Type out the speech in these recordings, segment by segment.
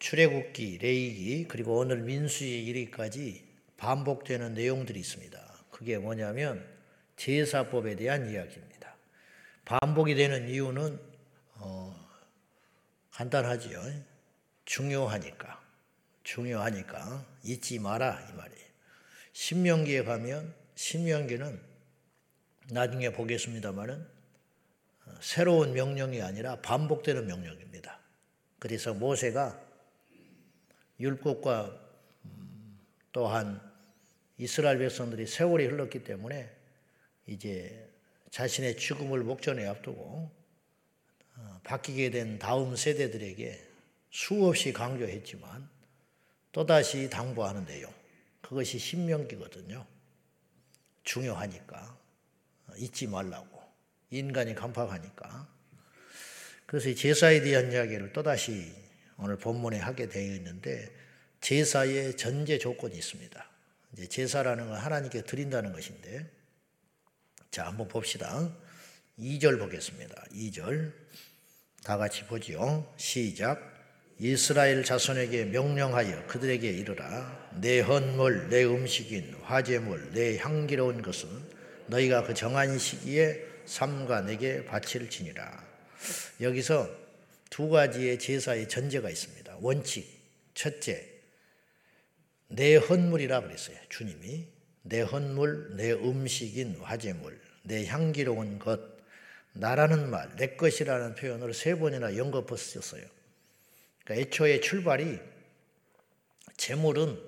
출애굽기, 레이기 그리고 오늘 민수에 이르기까지 반복되는 내용들이 있습니다. 그게 뭐냐면 제사법에 대한 이야기입니다. 반복이 되는 이유는 어, 간단하지요. 중요하니까 중요하니까 잊지 마라 이 말이에요. 신명기에 가면 신명기는 나중에 보겠습니다만은 어, 새로운 명령이 아니라 반복되는 명령입니다. 그래서 모세가 율법과 음, 또한 이스라엘 백성들이 세월이 흘렀기 때문에 이제 자신의 죽음을 목전에 앞두고 어, 바뀌게 된 다음 세대들에게 수없이 강조했지만 또다시 당부하는 내용 그것이 신명기거든요. 중요하니까. 잊지 말라고. 인간이 간파하니까. 그래서 제사에 대한 이야기를 또다시 오늘 본문에 하게 되어 있는데 제사의 전제 조건이 있습니다. 이제 제사라는 건 하나님께 드린다는 것인데 자 한번 봅시다. 2절 보겠습니다. 2절 다 같이 보지요. 시작 이스라엘 자손에게 명령하여 그들에게 이르라 내 헌물 내 음식인 화제물 내 향기로운 것은 너희가 그 정한 시기에 삼가 내게 바칠지니라 여기서 두 가지의 제사의 전제가 있습니다. 원칙. 첫째, 내 헌물이라 그랬어요. 주님이. 내 헌물, 내 음식인 화제물, 내 향기로운 것, 나라는 말, 내 것이라는 표현을 세 번이나 연거푸 쓰셨어요. 그러니까 애초에 출발이 재물은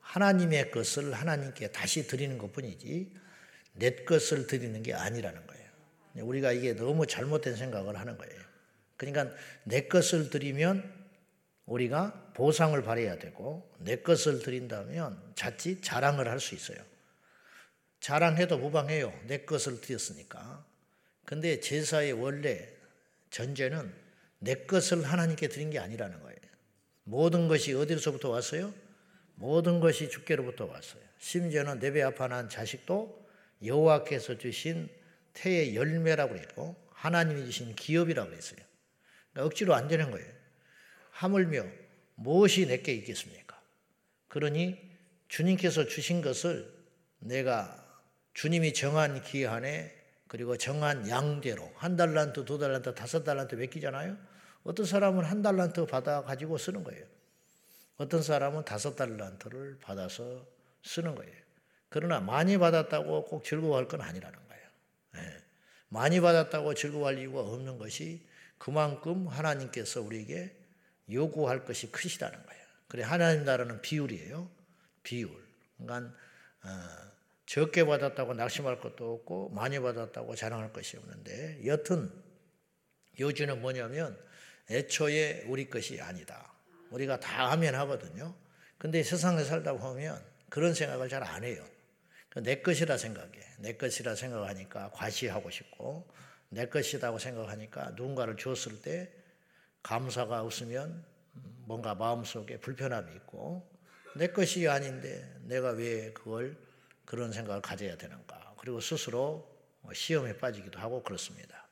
하나님의 것을 하나님께 다시 드리는 것 뿐이지 내 것을 드리는 게 아니라는 거예요. 우리가 이게 너무 잘못된 생각을 하는 거예요. 그러니까 내 것을 드리면 우리가 보상을 받아야 되고 내 것을 드린다면 자칫 자랑을 할 수 있어요. 자랑해도 무방해요. 내 것을 드렸으니까. 근데 제사의 원래 전제는 내 것을 하나님께 드린 게 아니라는 거예요. 모든 것이 어디서부터 왔어요? 모든 것이 주께로부터 왔어요. 심지어는 내배 아파 난 자식도 여호와께서 주신 태의 열매라고 했고 하나님이 주신 기업이라고 했어요. 억지로 안 되는 거예요. 하물며 무엇이 내게 있겠습니까? 그러니 주님께서 주신 것을 내가 주님이 정한 기한에 그리고 정한 양대로 한 달란트, 두 달란트, 다섯 달란트 맡기잖아요. 어떤 사람은 한 달란트 받아 가지고 쓰는 거예요. 어떤 사람은 다섯 달란트를 받아서 쓰는 거예요. 그러나 많이 받았다고 꼭 즐거워할 건 아니라는 거예요. 네. 많이 받았다고 즐거워할 이유가 없는 것이 그만큼 하나님께서 우리에게 요구할 것이 크시다는 거예요. 그래 하나님 나라는 비율이에요. 비율. 그러니까 어, 적게 받았다고 낙심할 것도 없고 많이 받았다고 자랑할 것이 없는데 여튼 요지는 뭐냐면 애초에 우리 것이 아니다. 우리가 다 하면 하거든요. 근데 세상에 살다 보면 그런 생각을 잘 안 해요. 내 것이라 생각해. 내 것이라 생각하니까 과시하고 싶고 내 것이라고 생각하니까 누군가를 줬을 때 감사가 없으면 뭔가 마음속에 불편함이 있고 내 것이 아닌데 내가 왜 그걸 그런 생각을 가져야 되는가. 그리고 스스로 시험에 빠지기도 하고 그렇습니다.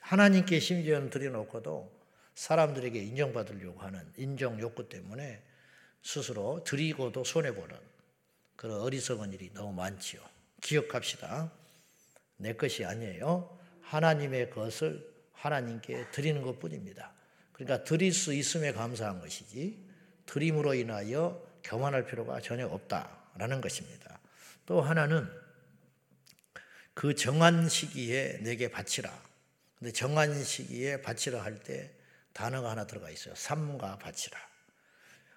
하나님께 심지어는 드려놓고도 사람들에게 인정받으려고 하는 인정 욕구 때문에 스스로 드리고도 손해보는 그런 어리석은 일이 너무 많지요. 기억합시다. 내 것이 아니에요. 하나님의 것을 하나님께 드리는 것 뿐입니다. 그러니까 드릴 수 있음에 감사한 것이지, 드림으로 인하여 교만할 필요가 전혀 없다라는 것입니다. 또 하나는 그 정한 시기에 내게 바치라. 근데 정한 시기에 바치라 할 때 단어가 하나 들어가 있어요. 삼가 바치라.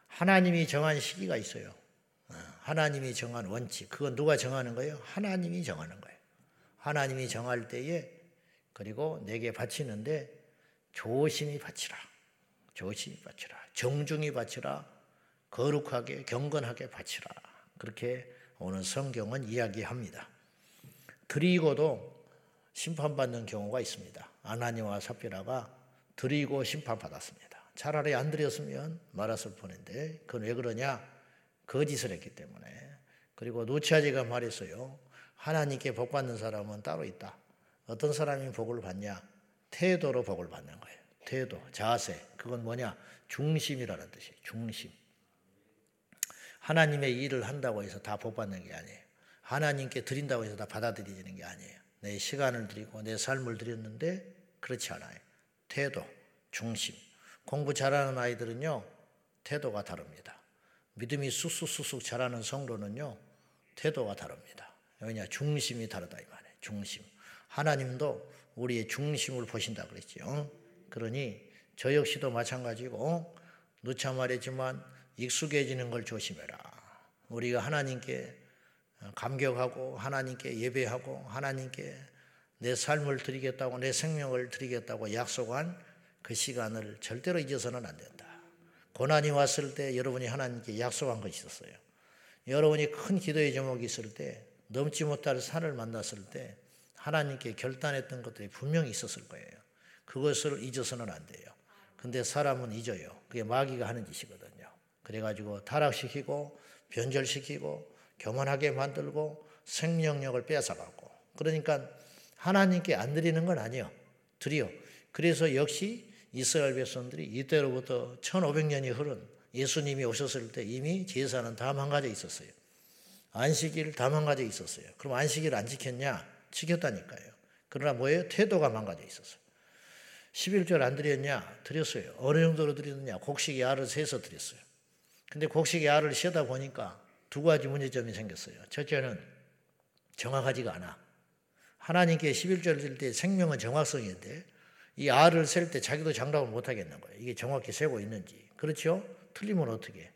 하나님이 정한 시기가 있어요. 어, 하나님이 정한 원칙. 그건 누가 정하는 거예요? 하나님이 정하는 거예요. 하나님이 정할 때에 그리고 내게 바치는데 조심히 바치라. 조심히 바치라. 정중히 바치라. 거룩하게 경건하게 바치라. 그렇게 오늘 성경은 이야기합니다. 드리고도 심판받는 경우가 있습니다. 아나니와 삽비라가 드리고 심판받았습니다. 차라리 안 드렸으면 말았을 뻔인데 그건 왜 그러냐? 거짓을 했기 때문에. 그리고 노치아지가 말했어요. 하나님께 복 받는 사람은 따로 있다. 어떤 사람이 복을 받냐? 태도로 복을 받는 거예요. 태도, 자세. 그건 뭐냐? 중심이라는 뜻이에요. 중심. 하나님의 일을 한다고 해서 다 복 받는 게 아니에요. 하나님께 드린다고 해서 다 받아들이는 게 아니에요. 내 시간을 드리고 내 삶을 드렸는데 그렇지 않아요. 태도, 중심. 공부 잘하는 아이들은요, 태도가 다릅니다. 믿음이 쑥쑥쑥쑥 자라는 성도는요, 태도가 다릅니다. 왜냐? 중심이 다르다 이 말이에요. 중심. 하나님도 우리의 중심을 보신다 그랬죠. 그러니 저 역시도 마찬가지고 누차 말했지만 익숙해지는 걸 조심해라. 우리가 하나님께 감격하고 하나님께 예배하고 하나님께 내 삶을 드리겠다고 내 생명을 드리겠다고 약속한 그 시간을 절대로 잊어서는 안 된다. 고난이 왔을 때 여러분이 하나님께 약속한 것이 있었어요. 여러분이 큰 기도의 제목이 있을 때 넘지 못할 산을 만났을 때 하나님께 결단했던 것들이 분명히 있었을 거예요. 그것을 잊어서는 안 돼요. 근데 사람은 잊어요. 그게 마귀가 하는 짓이거든요. 그래가지고 타락시키고 변절시키고 교만하게 만들고 생명력을 뺏어가고 그러니까 하나님께 안 드리는 건 아니요. 드려. 그래서 역시 이스라엘 백성들이 이때로부터 1500년이 흐른 예수님이 오셨을 때 이미 제사는 다 망가져 있었어요. 안식일 다 망가져 있었어요. 그럼 안식일 안 지켰냐? 지켰다니까요. 그러나 뭐예요? 태도가 망가져 있었어요. 11절 안 드렸냐? 드렸어요. 어느 정도로 드렸느냐? 곡식이 알을 세서 드렸어요. 근데 곡식이 알을 세다 보니까 두 가지 문제점이 생겼어요. 첫째는 정확하지가 않아. 하나님께 11절 드릴 때 생명은 정확성인데 이 알을 셀 때 자기도 장담을 못 하겠는 거예요. 이게 정확히 세고 있는지. 그렇죠? 틀리면 어떻게?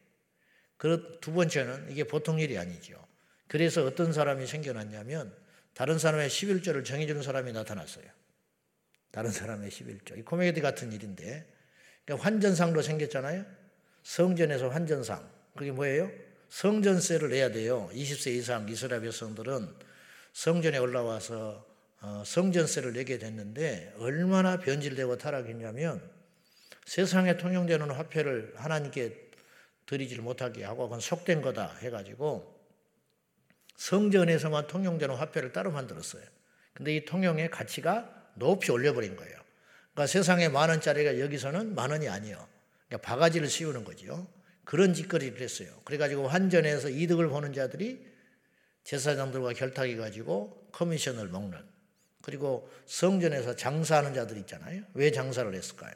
두 번째는 이게 보통 일이 아니죠. 그래서 어떤 사람이 생겨났냐면 다른 사람의 11조를 정해주는 사람이 나타났어요. 다른 사람의 11조. 이 코미디 같은 일인데 그러니까 환전상도 생겼잖아요. 성전에서 환전상. 그게 뭐예요? 성전세를 내야 돼요. 20세 이상 이스라엘 백성들은 성전에 올라와서 어, 성전세를 내게 됐는데 얼마나 변질되고 타락했냐면 세상에 통용되는 화폐를 하나님께 드리지를 못하게 하고 그건 속된 거다 해가지고 성전에서만 통용되는 화폐를 따로 만들었어요. 근데 이 통용의 가치가 높이 올려버린 거예요. 그러니까 세상에 만 원짜리가 여기서는 만 원이 아니에요. 그러니까 바가지를 씌우는 거죠. 그런 짓거리를 했어요. 그래가지고 환전에서 이득을 보는 자들이 제사장들과 결탁해 가지고 커미션을 먹는 그리고 성전에서 장사하는 자들 있잖아요. 왜 장사를 했을까요?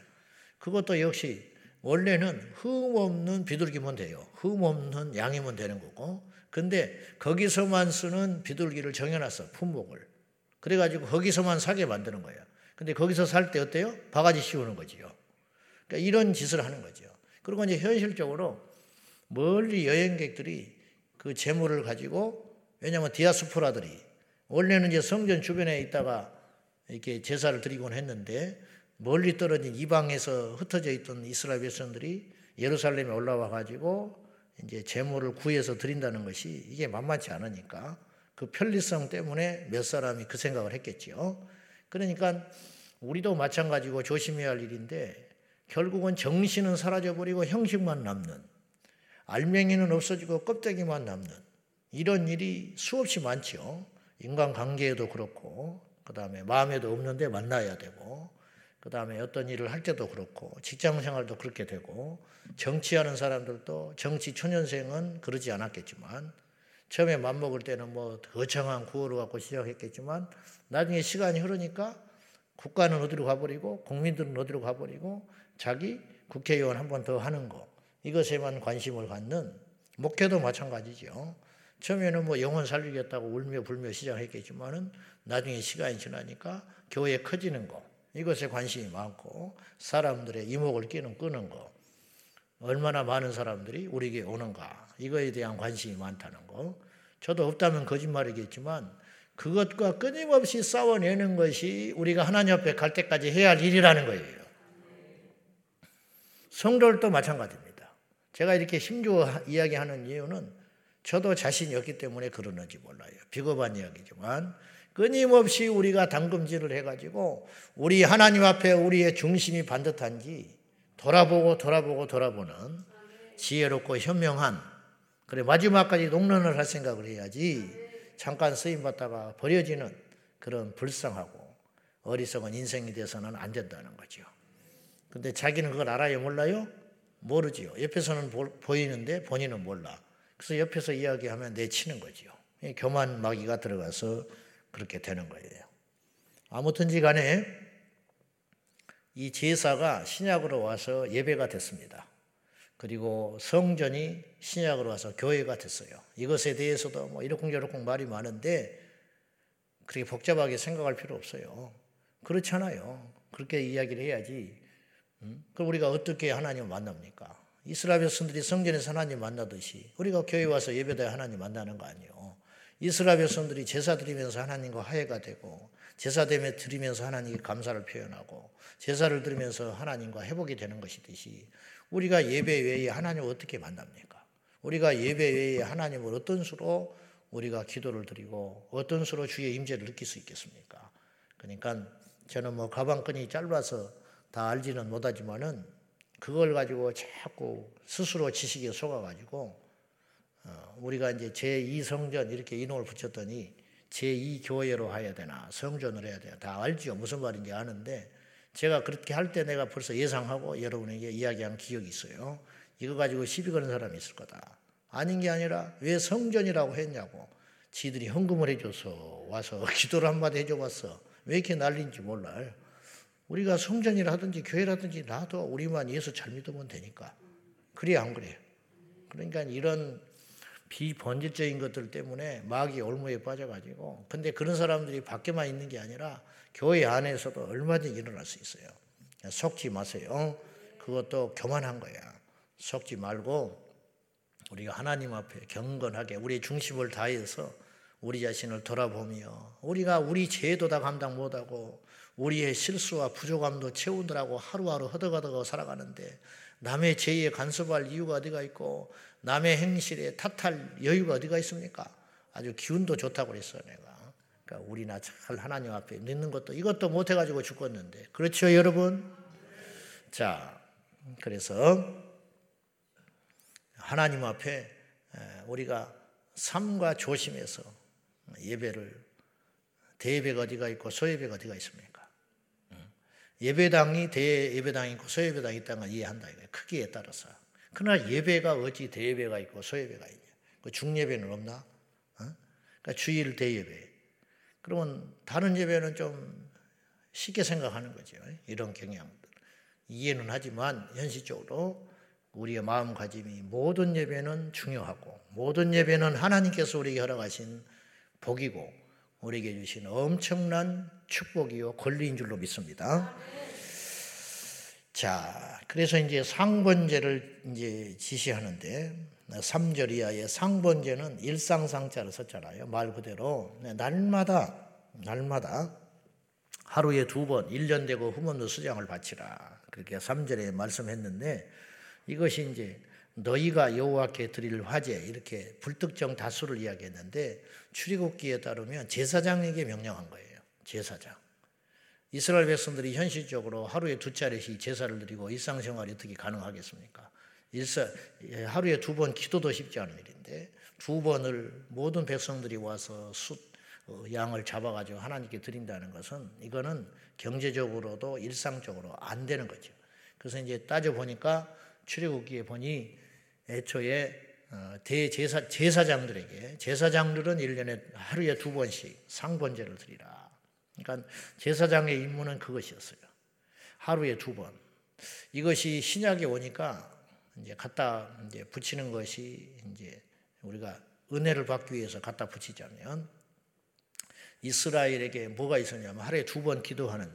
그것도 역시 원래는 흠 없는 비둘기면 돼요. 흠 없는 양이면 되는 거고 근데 거기서만 쓰는 비둘기를 정해놨어, 품목을. 그래가지고 거기서만 사게 만드는 거예요. 근데 거기서 살 때 어때요? 바가지 씌우는 거지요. 그러니까 이런 짓을 하는 거죠. 그리고 이제 현실적으로 멀리 여행객들이 그 재물을 가지고 왜냐하면 디아스포라들이 원래는 이제 성전 주변에 있다가 이렇게 제사를 드리곤 했는데 멀리 떨어진 이방에서 흩어져 있던 이스라엘 백성들이 예루살렘에 올라와 가지고 이제 재물을 구해서 드린다는 것이 이게 만만치 않으니까 그 편리성 때문에 몇 사람이 그 생각을 했겠지요. 그러니까 우리도 마찬가지고 조심해야 할 일인데 결국은 정신은 사라져버리고 형식만 남는 알맹이는 없어지고 껍데기만 남는 이런 일이 수없이 많죠. 인간관계에도 그렇고 그 다음에 마음에도 없는데 만나야 되고 그 다음에 어떤 일을 할 때도 그렇고 직장 생활도 그렇게 되고 정치하는 사람들도 정치 초년생은 그러지 않았겠지만 처음에 맘먹을 때는 뭐 거창한 구호를 갖고 시작했겠지만 나중에 시간이 흐르니까 국가는 어디로 가버리고 국민들은 어디로 가버리고 자기 국회의원 한 번 더 하는 거 이것에만 관심을 갖는 목회도 마찬가지죠. 처음에는 뭐 영혼 살리겠다고 울며 불며 시작했겠지만은 나중에 시간이 지나니까 교회 커지는 거 이것에 관심이 많고 사람들의 이목을 끼는 끄는 거 얼마나 많은 사람들이 우리에게 오는가 이거에 대한 관심이 많다는 거 저도 없다면 거짓말이겠지만 그것과 끊임없이 싸워내는 것이 우리가 하나님 앞에 갈 때까지 해야 할 일이라는 거예요. 성도들도 마찬가지입니다. 제가 이렇게 심주 이야기하는 이유는 저도 자신이 없기 때문에 그러는지 몰라요. 비겁한 이야기지만 끊임없이 우리가 당금질을 해가지고 우리 하나님 앞에 우리의 중심이 반듯한지 돌아보고 돌아보고 돌아보는 지혜롭고 현명한 그래 마지막까지 농런을 할 생각을 해야지 잠깐 쓰임 받다가 버려지는 그런 불쌍하고 어리석은 인생이 돼서는 안 된다는 거죠. 근데 자기는 그걸 알아요 몰라요? 모르지요. 옆에서는 보이는데 본인은 몰라. 그래서 옆에서 이야기하면 내치는 거지요. 교만 마귀가 들어가서 그렇게 되는 거예요. 아무튼지 간에 이 제사가 신약으로 와서 예배가 됐습니다. 그리고 성전이 신약으로 와서 교회가 됐어요. 이것에 대해서도 뭐 이러쿵저러쿵 말이 많은데 그렇게 복잡하게 생각할 필요 없어요. 그렇잖아요. 그렇게 이야기를 해야지. 음? 그럼 우리가 어떻게 하나님을 만납니까? 이스라엘 백성들이 성전에서 하나님 만나듯이 우리가 교회 와서 예배당에 하나님 만나는 거 아니에요. 이스라엘 백성들이 제사 드리면서 하나님과 화해가 되고 제사 됨에 드리면서 하나님께 감사를 표현하고 제사를 드리면서 하나님과 회복이 되는 것이듯이 우리가 예배 외에 하나님을 어떻게 만납니까? 우리가 예배 외에 하나님을 어떤 수로 우리가 기도를 드리고 어떤 수로 주의 임재를 느낄 수 있겠습니까? 그러니까 저는 뭐 가방끈이 짧아서 다 알지는 못하지만은 그걸 가지고 자꾸 스스로 지식에 속아가지고 어, 우리가 이제 제2성전 이렇게 이름을 붙였더니 제2교회로 해야 되나 성전을 해야 되나 다 알지요 무슨 말인지 아는데 제가 그렇게 할 때 내가 벌써 예상하고 여러분에게 이야기한 기억이 있어요. 이거 가지고 시비 거는 사람이 있을 거다. 아닌 게 아니라 왜 성전이라고 했냐고. 지들이 헌금을 해줘서 와서 기도를 한마디 해줘 봤어. 왜 이렇게 난리인지 몰라요. 우리가 성전이라든지 교회라든지 나도 우리만 예수 잘 믿으면 되니까. 그래 안 그래? 그러니까 이런 비본질적인 것들 때문에 마귀 올무에 빠져가지고 근데 그런 사람들이 밖에만 있는 게 아니라 교회 안에서도 얼마든지 일어날 수 있어요. 속지 마세요. 그것도 교만한 거야. 속지 말고 우리가 하나님 앞에 경건하게 우리의 중심을 다해서 우리 자신을 돌아보며 우리가 우리 죄도 다 감당 못하고 우리의 실수와 부족함도 채우느라고 하루하루 허덕허덕 살아가는데 남의 죄에 간섭할 이유가 어디가 있고 남의 행실에 탓할 여유가 어디가 있습니까? 아주 기운도 좋다고 그랬어요 내가. 그러니까 우리나 잘 하나님 앞에 믿는 것도 이것도 못 해가지고 죽었는데 그렇죠 여러분? 자 그래서 하나님 앞에 우리가 삶과 조심해서 예배를 대예배가 어디가 있고 소예배가 어디가 있습니까? 예배당이 대예배당이 있고 소예배당이 있다는 걸 이해한다 이거예요. 크기에 따라서. 그러나 예배가 어찌 대예배가 있고 소예배가 있냐? 그 중예배는 없나? 어? 그러니까 주일 대예배. 그러면 다른 예배는 좀 쉽게 생각하는 거죠. 이런 경향들. 이해는 하지만 현실적으로 우리의 마음가짐이 모든 예배는 중요하고 모든 예배는 하나님께서 우리에게 허락하신 복이고 우리에게 주신 엄청난 축복이요 권리인 줄로 믿습니다. 자, 그래서 이제 상번제를 이제 지시하는데 3절 이하의 상번제는 일상상자를 썼잖아요. 말 그대로 날마다 날마다 하루에 두 번, 1년 되고 후문도 수장을 바치라. 그렇게 3절에 말씀했는데 이것이 이제 너희가 여호와께 드릴 화제 이렇게 불특정 다수를 이야기했는데 출애굽기에 따르면 제사장에게 명령한 거예요. 제사장. 이스라엘 백성들이 현실적으로 하루에 두 차례씩 제사를 드리고 일상생활이 어떻게 가능하겠습니까? 예, 하루에 두 번 기도도 쉽지 않은 일인데 두 번을 모든 백성들이 와서 숫, 어, 양을 잡아가지고 하나님께 드린다는 것은 이거는 경제적으로도 일상적으로 안 되는 거죠. 그래서 이제 따져보니까 출애굽기에 보니 애초에 어, 대제사 제사장들에게 제사장들은 1년에 하루에 두 번씩 상번제를 드리라. 그러니까 제사장의 임무는 그것이었어요. 하루에 두 번. 이것이 신약에 오니까 이제 갖다 이제 붙이는 것이 이제 우리가 은혜를 받기 위해서 갖다 붙이자면 이스라엘에게 뭐가 있었냐면 하루에 두 번 기도하는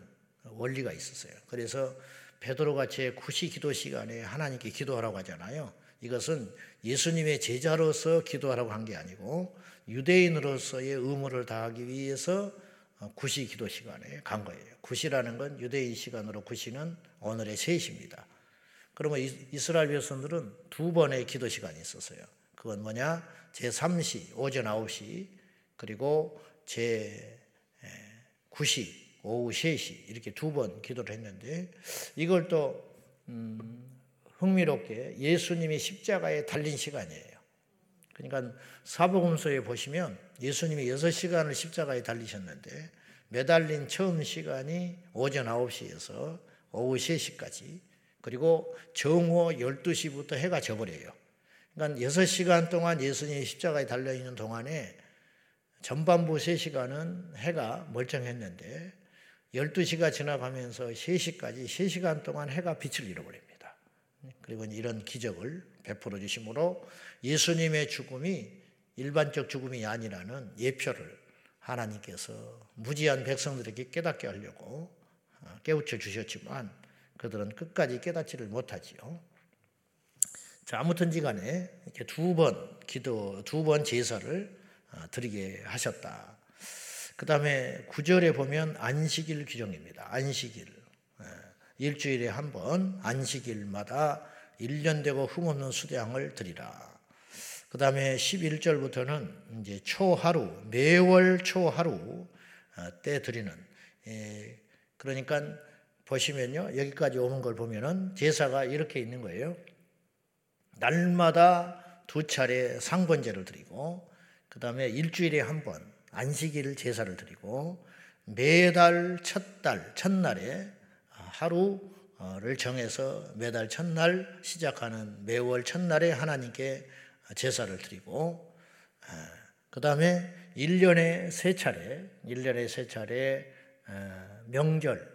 원리가 있었어요. 그래서 베드로가 제 9시 기도 시간에 하나님께 기도하라고 하잖아요. 이것은 예수님의 제자로서 기도하라고 한 게 아니고 유대인으로서의 의무를 다하기 위해서 9시 기도 시간에 간 거예요. 9시라는 건 유대인 시간으로 9시는 오늘의 3시입니다. 그러면 이스라엘 백성들은 두 번의 기도 시간이 있었어요. 그건 뭐냐? 제3시, 오전 9시, 그리고 제9시, 오후 3시 이렇게 두 번 기도를 했는데 이걸 또 음, 흥미롭게 예수님이 십자가에 달린 시간이에요. 그러니까 사복음서에 보시면 예수님이 6시간을 십자가에 달리셨는데 매달린 처음 시간이 오전 9시에서 오후 3시까지 그리고 정오 12시부터 해가 져버려요. 그러니까 6시간 동안 예수님이 십자가에 달려있는 동안에 전반부 3시간은 해가 멀쩡했는데 12시가 지나가면서 3시까지 3시간 동안 해가 빛을 잃어버립니다. 그리고 이런 기적을 베풀어 주심으로 예수님의 죽음이 일반적 죽음이 아니라는 예표를 하나님께서 무지한 백성들에게 깨닫게 하려고 어, 깨우쳐 주셨지만 그들은 끝까지 깨닫지를 못하지요. 자, 아무튼지 간에 이렇게 두 번 기도, 두 번 제사를 어, 드리게 하셨다. 그 다음에 구절에 보면 안식일 규정입니다. 안식일. 예, 일주일에 한 번 안식일마다 1년 되고 흠없는 수량을 드리라. 그 다음에 11절부터는 이제 초하루, 매월 초하루 어, 때 드리는, 예, 그러니까 보시면요. 여기까지 오는 걸 보면은 제사가 이렇게 있는 거예요. 날마다 두 차례 상번제를 드리고, 그 다음에 일주일에 한 번 안식일 제사를 드리고, 매달 첫 달, 첫날에 하루 를 정해서 매달 첫날 시작하는 매월 첫날에 하나님께 제사를 드리고, 그 다음에 1년에 세 차례, 1년에 세 차례 명절,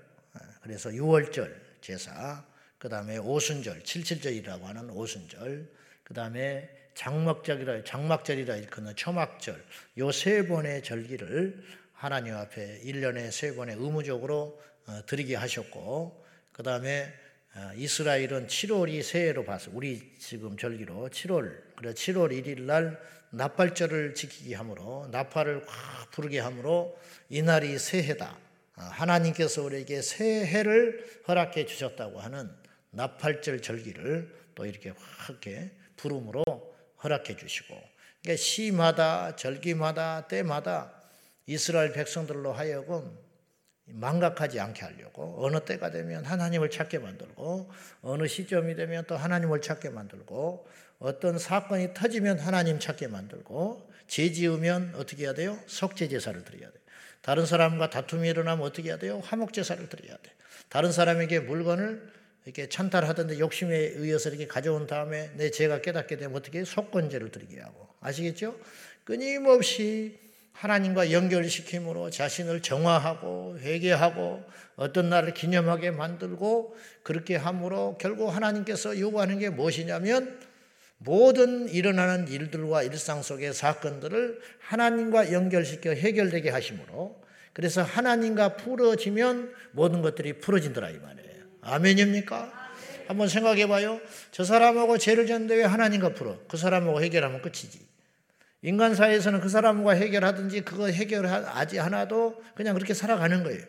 그래서 6월절 제사, 그 다음에 오순절, 77절이라고 하는 오순절, 그 다음에 장막절이라, 장막절이라 일컫는 초막절, 요 세 번의 절기를 하나님 앞에 1년에 세 번에 의무적으로 어, 드리게 하셨고, 그 다음에 어, 이스라엘은 7월이 새해로 봐서 우리 지금 절기로 7월 그래 7월 1일 날 나팔절을 지키게 하므로 나팔을 확 부르게 하므로 이날이 새해다. 아, 하나님께서 우리에게 새해를 허락해 주셨다고 하는 나팔절 절기를 또 이렇게 확게 부름으로 허락해 주시고 그러니까 시마다 절기마다 때마다 이스라엘 백성들로 하여금 망각하지 않게 하려고 어느 때가 되면 하나님을 찾게 만들고 어느 시점이 되면 또 하나님을 찾게 만들고 어떤 사건이 터지면 하나님 찾게 만들고 죄 지으면 어떻게 해야 돼요? 속죄 제사를 드려야 돼요. 다른 사람과 다툼이 일어나면 어떻게 해야 돼요? 화목 제사를 드려야 돼. 다른 사람에게 물건을 이렇게 찬탈하던데 욕심에 의해서 이렇게 가져온 다음에 내 죄가 깨닫게 되면 어떻게 해요? 속건제를 드리게 하고. 아시겠죠? 끊임없이 하나님과 연결시킴으로 자신을 정화하고 회개하고 어떤 날을 기념하게 만들고 그렇게 함으로 결국 하나님께서 요구하는 게 무엇이냐면 모든 일어나는 일들과 일상 속의 사건들을 하나님과 연결시켜 해결되게 하심으로 그래서 하나님과 풀어지면 모든 것들이 풀어진더라 이 말이에요. 아멘입니까? 한번 생각해 봐요. 저 사람하고 죄를 졌는데 왜 하나님과 풀어? 그 사람하고 해결하면 끝이지. 인간 사회에서는 그 사람과 해결하든지 그거 해결하지 않아도 그냥 그렇게 살아가는 거예요.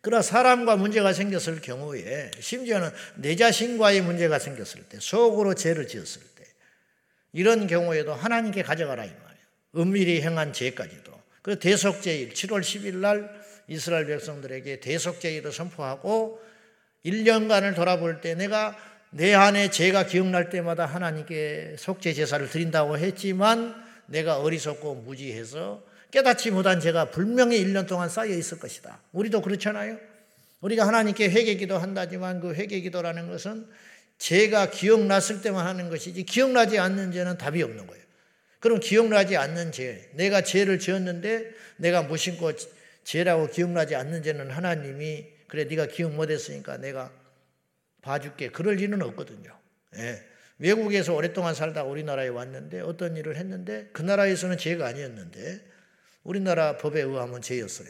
그러나 사람과 문제가 생겼을 경우에 심지어는 내 자신과의 문제가 생겼을 때 속으로 죄를 지었을 때 이런 경우에도 하나님께 가져가라 이 말이에요. 은밀히 행한 죄까지도. 그 대속제일 7월 10일 날 이스라엘 백성들에게 대속제일을 선포하고 1년간을 돌아볼 때 내가 내 안에 죄가 기억날 때마다 하나님께 속죄 제사를 드린다고 했지만 내가 어리석고 무지해서 깨닫지 못한 죄가 분명히 1년 동안 쌓여 있을 것이다. 우리도 그렇잖아요. 우리가 하나님께 회개 기도 한다지만 그 회개 기도라는 것은 죄가 기억났을 때만 하는 것이지 기억나지 않는 죄는 답이 없는 거예요. 그럼 기억나지 않는 죄, 내가 죄를 지었는데 내가 무심코 죄라고 기억나지 않는 죄는 하나님이 그래 네가 기억 못했으니까 내가 봐줄게. 그럴 일은 없거든요. 예. 외국에서 오랫동안 살다 우리나라에 왔는데 어떤 일을 했는데 그 나라에서는 죄가 아니었는데 우리나라 법에 의하면 죄였어요.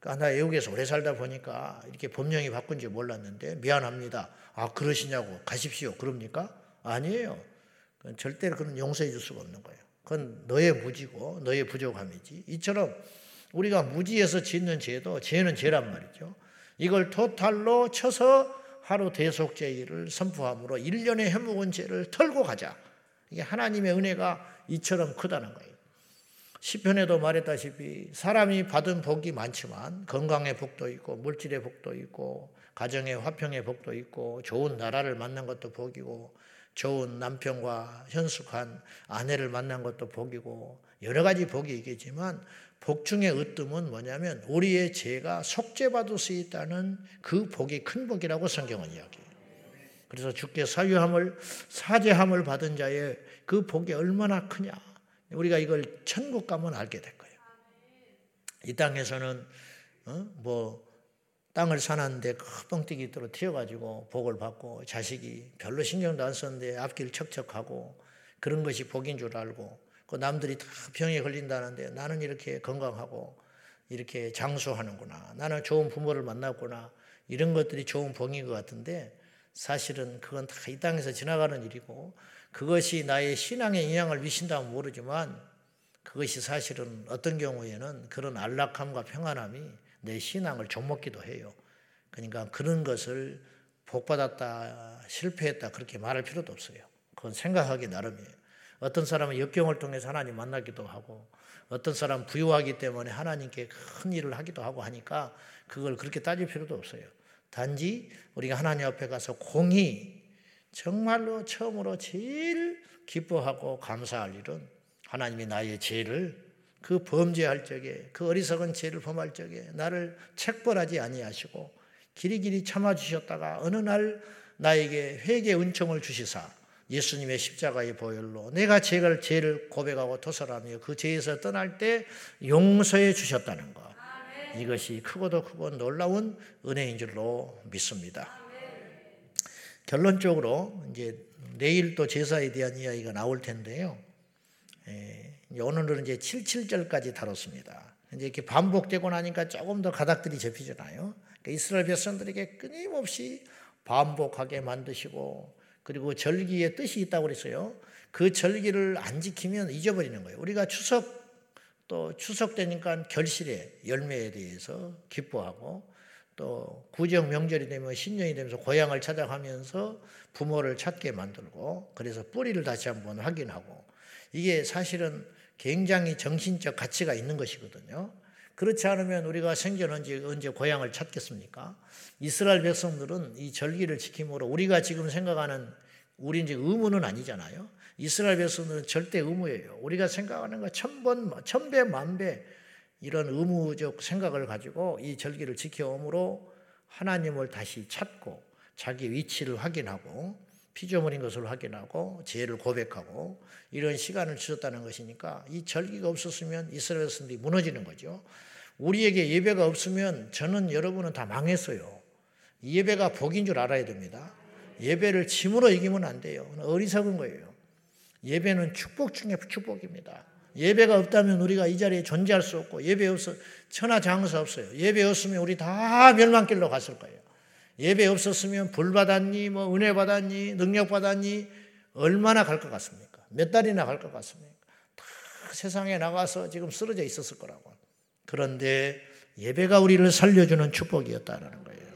그러니까 나 외국에서 오래 살다 보니까 이렇게 법령이 바꾼 지 몰랐는데 미안합니다. 아 그러시냐고 가십시오. 그럽니까? 아니에요. 절대로 그런 용서해 줄 수가 없는 거예요. 그건 너의 무지고 너의 부족함이지. 이처럼 우리가 무지해서 짓는 죄도 죄는 죄란 말이죠. 이걸 토탈로 쳐서 하루 대속죄일을 선포함으로 1년의 해묵은 죄를 털고 가자. 이게 하나님의 은혜가 이처럼 크다는 거예요. 시편에도 말했다시피 사람이 받은 복이 많지만 건강의 복도 있고 물질의 복도 있고 가정의 화평의 복도 있고 좋은 나라를 만난 것도 복이고 좋은 남편과 현숙한 아내를 만난 것도 복이고 여러 가지 복이 있겠지만 복 중의 으뜸은 뭐냐면 우리의 죄가 속죄받을 수 있다는 그 복이 큰 복이라고 성경은 이야기해요. 그래서 주께 사유함을 사죄함을 받은 자의 그 복이 얼마나 크냐. 우리가 이걸 천국 가면 알게 될 거예요. 이 땅에서는 어? 뭐 땅을 사놨는데 큰 뻥튀기로 튀어가지고 복을 받고 자식이 별로 신경도 안 썼는데 앞길 척척하고 그런 것이 복인 줄 알고 그 남들이 다 병에 걸린다는데 나는 이렇게 건강하고 이렇게 장수하는구나. 나는 좋은 부모를 만났구나. 이런 것들이 좋은 복인 것 같은데 사실은 그건 다 이 땅에서 지나가는 일이고 그것이 나의 신앙에 영향을 미친다면 모르지만 그것이 사실은 어떤 경우에는 그런 안락함과 평안함이 내 신앙을 좀먹기도 해요. 그러니까 그런 것을 복받았다, 실패했다 그렇게 말할 필요도 없어요. 그건 생각하기 나름이에요. 어떤 사람은 역경을 통해서 하나님 만나기도 하고 어떤 사람 부유하기 때문에 하나님께 큰 일을 하기도 하고 하니까 그걸 그렇게 따질 필요도 없어요. 단지 우리가 하나님 앞에 가서 공히 정말로 처음으로 제일 기뻐하고 감사할 일은 하나님이 나의 죄를 그 범죄할 적에 그 어리석은 죄를 범할 적에 나를 책벌하지 아니하시고 길이길이 참아 주셨다가 어느 날 나에게 회개 은총을 주시사 예수님의 십자가의 보혈로 내가 죄를 죄를 고백하고 토설하며 그 죄에서 떠날 때 용서해 주셨다는 것. 이것이 크고도 크고 놀라운 은혜인 줄로 믿습니다. 결론적으로 이제 내일 또 제사에 대한 이야기가 나올 텐데요. 예, 오늘은 이제 77절까지 다뤘습니다. 이제 이렇게 반복되고 나니까 조금 더 가닥들이 접히잖아요. 그러니까 이스라엘 백성들에게 끊임없이 반복하게 만드시고 그리고 절기의 뜻이 있다고 그랬어요. 그 절기를 안 지키면 잊어버리는 거예요. 우리가 추석 또 추석 되니까 결실의 열매에 대해서 기뻐하고 또 구정 명절이 되면 신년이 되면서 고향을 찾아가면서 부모를 찾게 만들고 그래서 뿌리를 다시 한번 확인하고 이게 사실은 굉장히 정신적 가치가 있는 것이거든요. 그렇지 않으면 우리가 생전 언제, 언제 고향을 찾겠습니까? 이스라엘 백성들은 이 절기를 지킴으로 우리가 지금 생각하는 우리 이제 의무는 아니잖아요. 이스라엘 백성들은 절대 의무예요. 우리가 생각하는 거 천번, 천배, 만배 이런 의무적 생각을 가지고 이 절기를 지켜옴으로 하나님을 다시 찾고 자기 위치를 확인하고 피조물인 것을 확인하고 죄를 고백하고 이런 시간을 주셨다는 것이니까 이 절기가 없었으면 이스라엘 백성들이 무너지는 거죠. 우리에게 예배가 없으면 저는 여러분은 다 망했어요. 예배가 복인 줄 알아야 됩니다. 예배를 짐으로 이기면 안 돼요. 어리석은 거예요. 예배는 축복 중에 축복입니다. 예배가 없다면 우리가 이 자리에 존재할 수 없고 예배 없어 천하 장사 없어요. 예배 없으면 우리 다 멸망길로 갔을 거예요. 예배 없었으면 불 받았니 뭐 은혜 받았니 능력 받았니 얼마나 갈 것 같습니까? 몇 달이나 갈 것 같습니까? 다 세상에 나가서 지금 쓰러져 있었을 거라고. 그런데 예배가 우리를 살려주는 축복이었다는 거예요.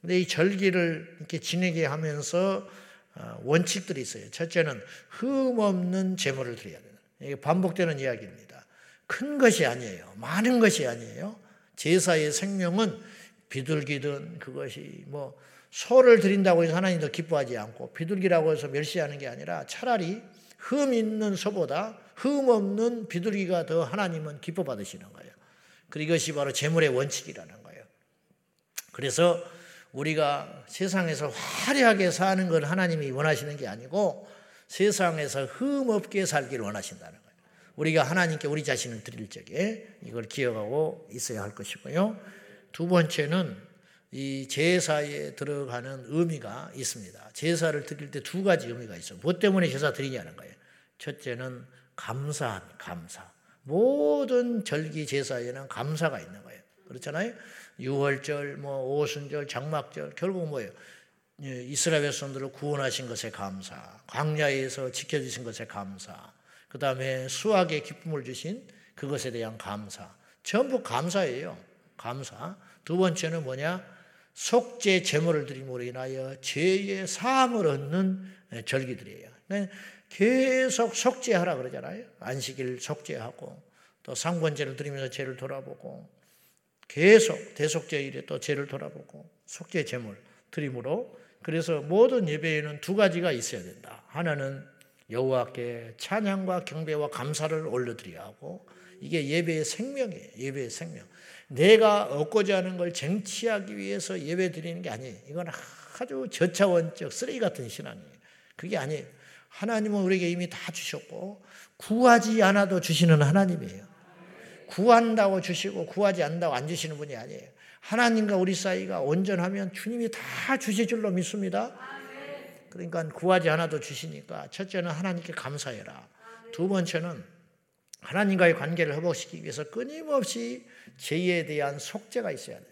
근데 이 절기를 이렇게 지내게 하면서 어, 원칙들이 있어요. 첫째는 흠 없는 제물을 드려야 돼요. 이게 반복되는 이야기입니다. 큰 것이 아니에요. 많은 것이 아니에요. 제사의 생명은 비둘기든 그것이 뭐 소를 드린다고 해서 하나님도 기뻐하지 않고 비둘기라고 해서 멸시하는 게 아니라 차라리 흠 있는 소보다 흠 없는 비둘기가 더 하나님은 기뻐 받으시는 거예요. 그리고 이것이 바로 제물의 원칙이라는 거예요. 그래서 우리가 세상에서 화려하게 사는 걸 하나님이 원하시는 게 아니고 세상에서 흠 없게 살기를 원하신다는 거예요. 우리가 하나님께 우리 자신을 드릴 적에 이걸 기억하고 있어야 할 것이고요. 두 번째는 이 제사에 들어가는 의미가 있습니다. 제사를 드릴 때 두 가지 의미가 있어요. 뭐 때문에 제사 드리냐는 거예요. 첫째는 감사, 감사. 모든 절기 제사에는 감사가 있는 거예요. 그렇잖아요. 유월절, 뭐 오순절, 장막절 결국 뭐예요? 예, 이스라엘 백성들을 구원하신 것에 감사, 광야에서 지켜주신 것에 감사, 그 다음에 수학의 기쁨을 주신 그것에 대한 감사, 전부 감사예요. 감사. 두 번째는 뭐냐? 속죄 제물을 드림으로 인하여 죄의 사함을 얻는 예, 절기들이에요. 그러니까 계속 속죄하라 그러잖아요. 안식일 속죄하고 또 상권제를 드리면서 죄를 돌아보고 계속 대속죄일에 또 죄를 돌아보고 속죄 제물 드림으로 그래서 모든 예배에는 두 가지가 있어야 된다. 하나는 여호와께 찬양과 경배와 감사를 올려드려야 하고 이게 예배의 생명이에요. 예배의 생명. 내가 얻고자 하는 걸 쟁취하기 위해서 예배 드리는 게 아니에요. 이건 아주 저차원적 쓰레기 같은 신앙이에요. 그게 아니에요. 하나님은 우리에게 이미 다 주셨고 구하지 않아도 주시는 하나님이에요. 구한다고 주시고 구하지 않는다고 안 주시는 분이 아니에요. 하나님과 우리 사이가 온전하면 주님이 다 주실 줄로 믿습니다. 그러니까 구하지 않아도 주시니까 첫째는 하나님께 감사해라. 두 번째는 하나님과의 관계를 회복시키기 위해서 끊임없이 죄에 대한 속죄가 있어야 돼.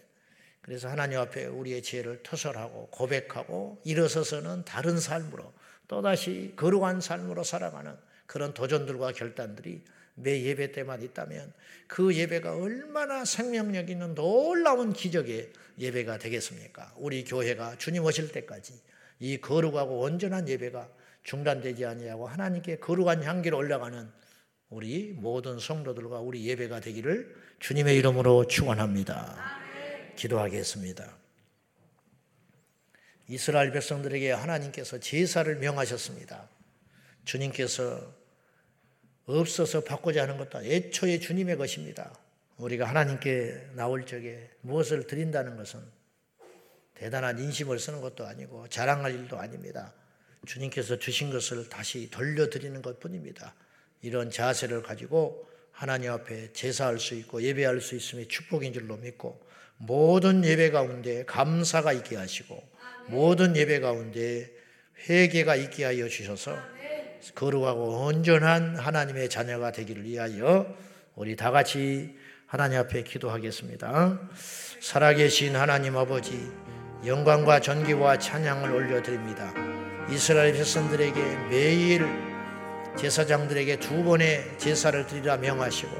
그래서 하나님 앞에 우리의 죄를 터설하고 고백하고 일어서서는 다른 삶으로 또다시 거룩한 삶으로 살아가는 그런 도전들과 결단들이 매 예배 때만 있다면 그 예배가 얼마나 생명력 있는 놀라운 기적의 예배가 되겠습니까? 우리 교회가 주님 오실 때까지 이 거룩하고 온전한 예배가 중단되지 아니하고 하나님께 거룩한 향기로 올라가는 우리 모든 성도들과 우리 예배가 되기를 주님의 이름으로 축원합니다. 기도하겠습니다. 이스라엘 백성들에게 하나님께서 제사를 명하셨습니다. 주님께서 없어서 받고자 하는 것도 애초에 주님의 것입니다. 우리가 하나님께 나올 적에 무엇을 드린다는 것은 대단한 인심을 쓰는 것도 아니고 자랑할 일도 아닙니다. 주님께서 주신 것을 다시 돌려드리는 것 뿐입니다. 이런 자세를 가지고 하나님 앞에 제사할 수 있고 예배할 수 있음이 축복인 줄로 믿고 모든 예배 가운데 감사가 있게 하시고 모든 예배 가운데 회개가 있게 하여 주셔서 거룩하고 온전한 하나님의 자녀가 되기를 위하여 우리 다 같이 하나님 앞에 기도하겠습니다. 살아계신 하나님 아버지, 영광과 전기와 찬양을 올려드립니다. 이스라엘 백성들에게 매일 제사장들에게 두 번의 제사를 드리라 명하시고,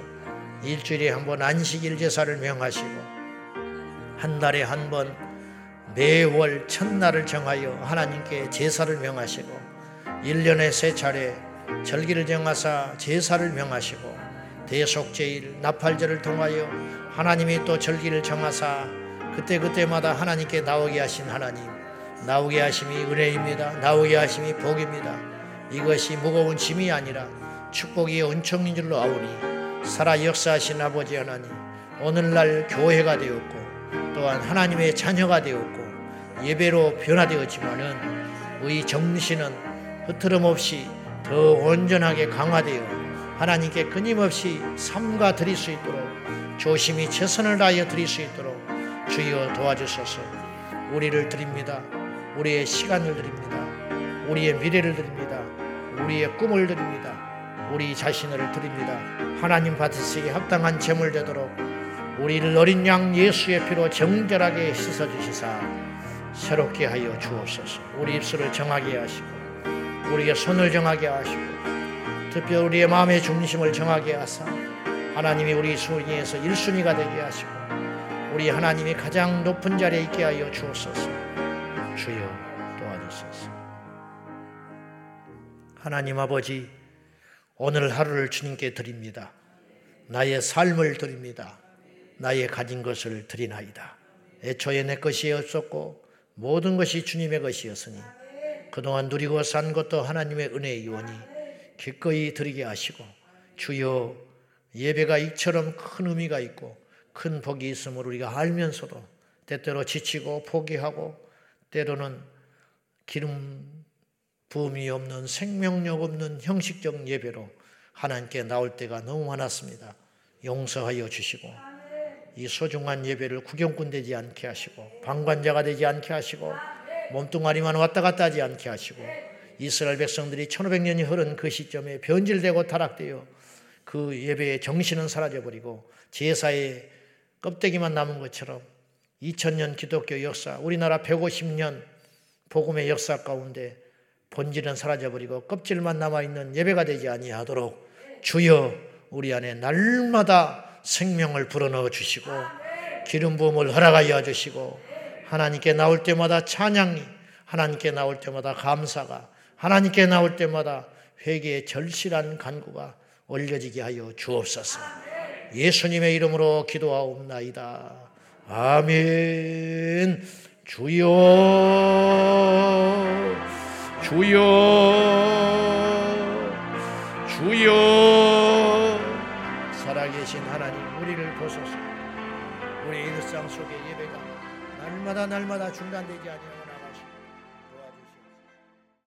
일주일에 한 번 안식일 제사를 명하시고, 한 달에 한 번 매월 첫날을 정하여 하나님께 제사를 명하시고, 1년에 세 차례 절기를 정하사 제사를 명하시고 대속제일 나팔절을 통하여 하나님이 또 절기를 정하사 그때그때마다 하나님께 나오게 하신 하나님 나오게 하심이 은혜입니다. 나오게 하심이 복입니다. 이것이 무거운 짐이 아니라 축복이 은총인 줄로 아우니 살아 역사하신 아버지 하나님 오늘날 교회가 되었고 또한 하나님의 자녀가 되었고 예배로 변화되었지만은 의 정신은 흐트럼 없이 더 온전하게 강화되어 하나님께 끊임없이 삼가 드릴 수 있도록 조심히 최선을 다하여 드릴 수 있도록 주여 도와주소서 우리를 드립니다. 우리의 시간을 드립니다. 우리의 미래를 드립니다. 우리의 꿈을 드립니다. 우리 자신을 드립니다. 하나님 받으시기 합당한 제물 되도록 우리를 어린 양 예수의 피로 정결하게 씻어 주시사 새롭게 하여 주옵소서 우리 입술을 정하게 하시고 우리에게 손을 정하게 하시고 특히 우리의 마음의 중심을 정하게 하사 하나님이 우리 순위에서 1순위가 되게 하시고 우리 하나님이 가장 높은 자리에 있게 하여 주옵소서 주여 도와주소서 하나님 아버지 오늘 하루를 주님께 드립니다. 나의 삶을 드립니다. 나의 가진 것을 드리나이다. 애초에 내 것이 없었고 모든 것이 주님의 것이었으니 그동안 누리고 산 것도 하나님의 요원이 기꺼이 드리게 하시고 주여 예배가 이처럼 큰 의미가 있고 큰 복이 있음을 우리가 알면서도 때때로 지치고 포기하고 때로는 기름 부음이 없는 생명력 없는 형식적 예배로 하나님께 나올 때가 너무 많았습니다. 용서하여 주시고 이 소중한 예배를 구경꾼 되지 않게 하시고 방관자가 되지 않게 하시고 몸뚱아리만 왔다 갔다 하지 않게 하시고 이스라엘 백성들이 1500년이 흐른 그 시점에 변질되고 타락되어 그 예배의 정신은 사라져버리고 제사의 껍데기만 남은 것처럼 2000년 기독교 역사, 우리나라 150년 복음의 역사 가운데 본질은 사라져버리고 껍질만 남아있는 예배가 되지 아니하도록 주여 우리 안에 날마다 생명을 불어넣어 주시고 기름 부음을 허락하여 주시고 하나님께 나올 때마다 찬양이, 하나님께 나올 때마다 감사가, 하나님께 나올 때마다 회개의 절실한 간구가 올려지게 하여 주옵소서. 예수님의 이름으로 기도하옵나이다. 아멘. 주여, 주여, 주여. 살아계신 하나님, 우리를 보소서. 우리 일상 속에 예배가 날마다 날마다 중단되지 아니하여